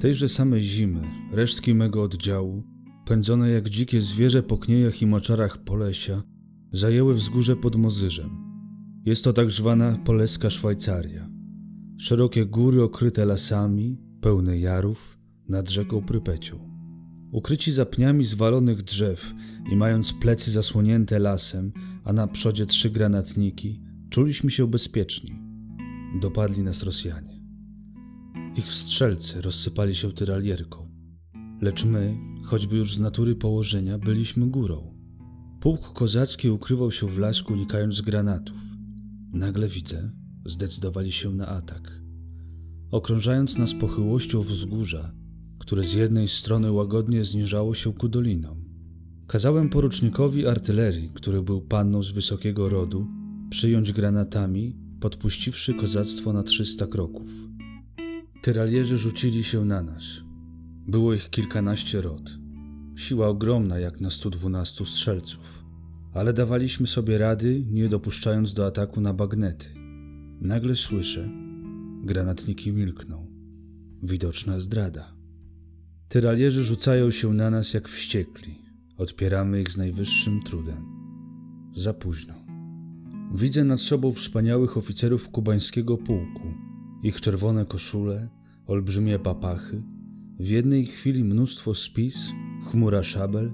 Tejże samej zimy resztki mego oddziału, pędzone jak dzikie zwierzę po kniejach i moczarach Polesia, zajęły wzgórze pod Mozyrzem. Jest to tak zwana Poleska Szwajcaria. Szerokie góry okryte lasami, pełne jarów, nad rzeką Prypecią. Ukryci za pniami zwalonych drzew i mając plecy zasłonięte lasem, a na przodzie trzy granatniki, czuliśmy się bezpieczni. Dopadli nas Rosjanie. Ich strzelcy rozsypali się tyralierką, lecz my, choćby już z natury położenia, byliśmy górą. Pułk kozacki ukrywał się w lasku, unikając granatów. Nagle widzę, zdecydowali się na atak. Okrążając nas pochyłością wzgórza, które z jednej strony łagodnie zniżało się ku dolinom. Kazałem porucznikowi artylerii, który był panną z wysokiego rodu, przyjąć granatami, podpuściwszy kozactwo na trzysta kroków. Tyralierzy rzucili się na nas. Było ich kilkanaście rot. Siła ogromna jak na 112 strzelców. Ale dawaliśmy sobie rady, nie dopuszczając do ataku na bagnety. Nagle słyszę, granatniki milkną. Widoczna zdrada. Tyralierzy rzucają się na nas jak wściekli. Odpieramy ich z najwyższym trudem. Za późno. Widzę nad sobą wspaniałych oficerów kubańskiego pułku. Ich czerwone koszule, olbrzymie papachy. W jednej chwili mnóstwo spis, chmura szabel,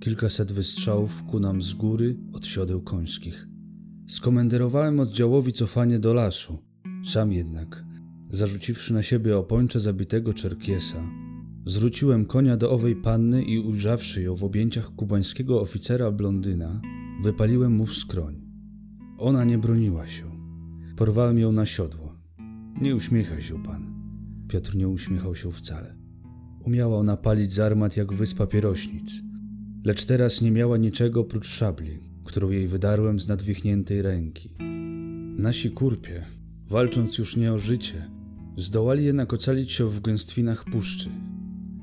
kilkaset wystrzałów ku nam z góry od siodeł końskich. Skomenderowałem oddziałowi cofanie do lasu. Sam jednak, zarzuciwszy na siebie opończe zabitego czerkiesa, zwróciłem konia do owej panny i ujrzawszy ją w objęciach kubańskiego oficera blondyna, wypaliłem mu w skroń. Ona nie broniła się. Porwałem ją na siodło. Nie uśmiecha się pan. Piotr nie uśmiechał się wcale. Umiała ona palić z armat jak wyspa pierośnic, lecz teraz nie miała niczego prócz szabli, którą jej wydarłem z nadwichniętej ręki. Nasi kurpie, walcząc już nie o życie, zdołali jednak ocalić się w gęstwinach puszczy.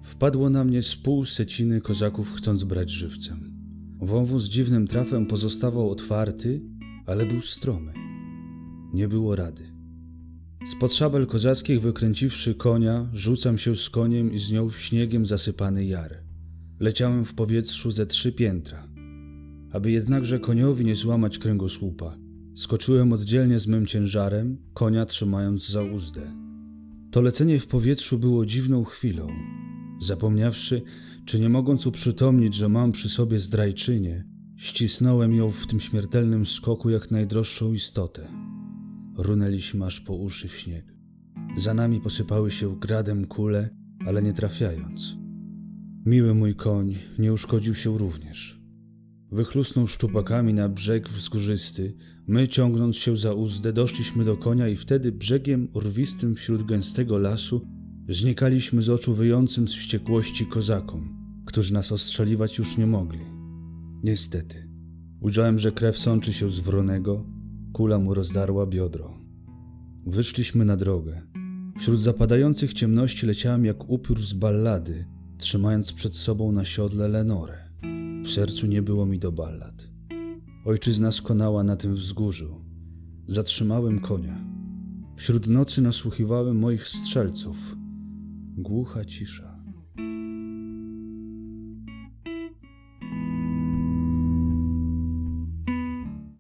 Wpadło na mnie z pół seciny kozaków chcąc brać żywcem. Wąwóz dziwnym trafem pozostawał otwarty, ale był stromy. Nie było rady. Spod szabel kozackich wykręciwszy konia, rzucam się z koniem i z nią w śniegiem zasypany jar. Leciałem w powietrzu ze trzy piętra. Aby jednakże koniowi nie złamać kręgosłupa, skoczyłem oddzielnie z mym ciężarem, konia trzymając za uzdę. To lecenie w powietrzu było dziwną chwilą. Zapomniawszy, czy nie mogąc uprzytomnić, że mam przy sobie zdrajczynię, ścisnąłem ją w tym śmiertelnym skoku jak najdroższą istotę. Runęliśmy aż po uszy w śnieg. Za nami posypały się gradem kule, ale nie trafiając. Miły mój koń nie uszkodził się również. Wychlusnął szczupakami na brzeg wzgórzysty, my ciągnąc się za uzdę doszliśmy do konia i wtedy brzegiem urwistym wśród gęstego lasu znikaliśmy z oczu wyjącym z wściekłości kozakom, którzy nas ostrzeliwać już nie mogli. Niestety, ujrzałem, że krew sączy się z wronego, kula mu rozdarła biodro. Wyszliśmy na drogę. Wśród zapadających ciemności leciałem jak upiór z ballady, trzymając przed sobą na siodle Lenorę. W sercu nie było mi do ballad. Ojczyzna skonała na tym wzgórzu. Zatrzymałem konia. Wśród nocy nasłuchiwałem moich strzelców. Głucha cisza.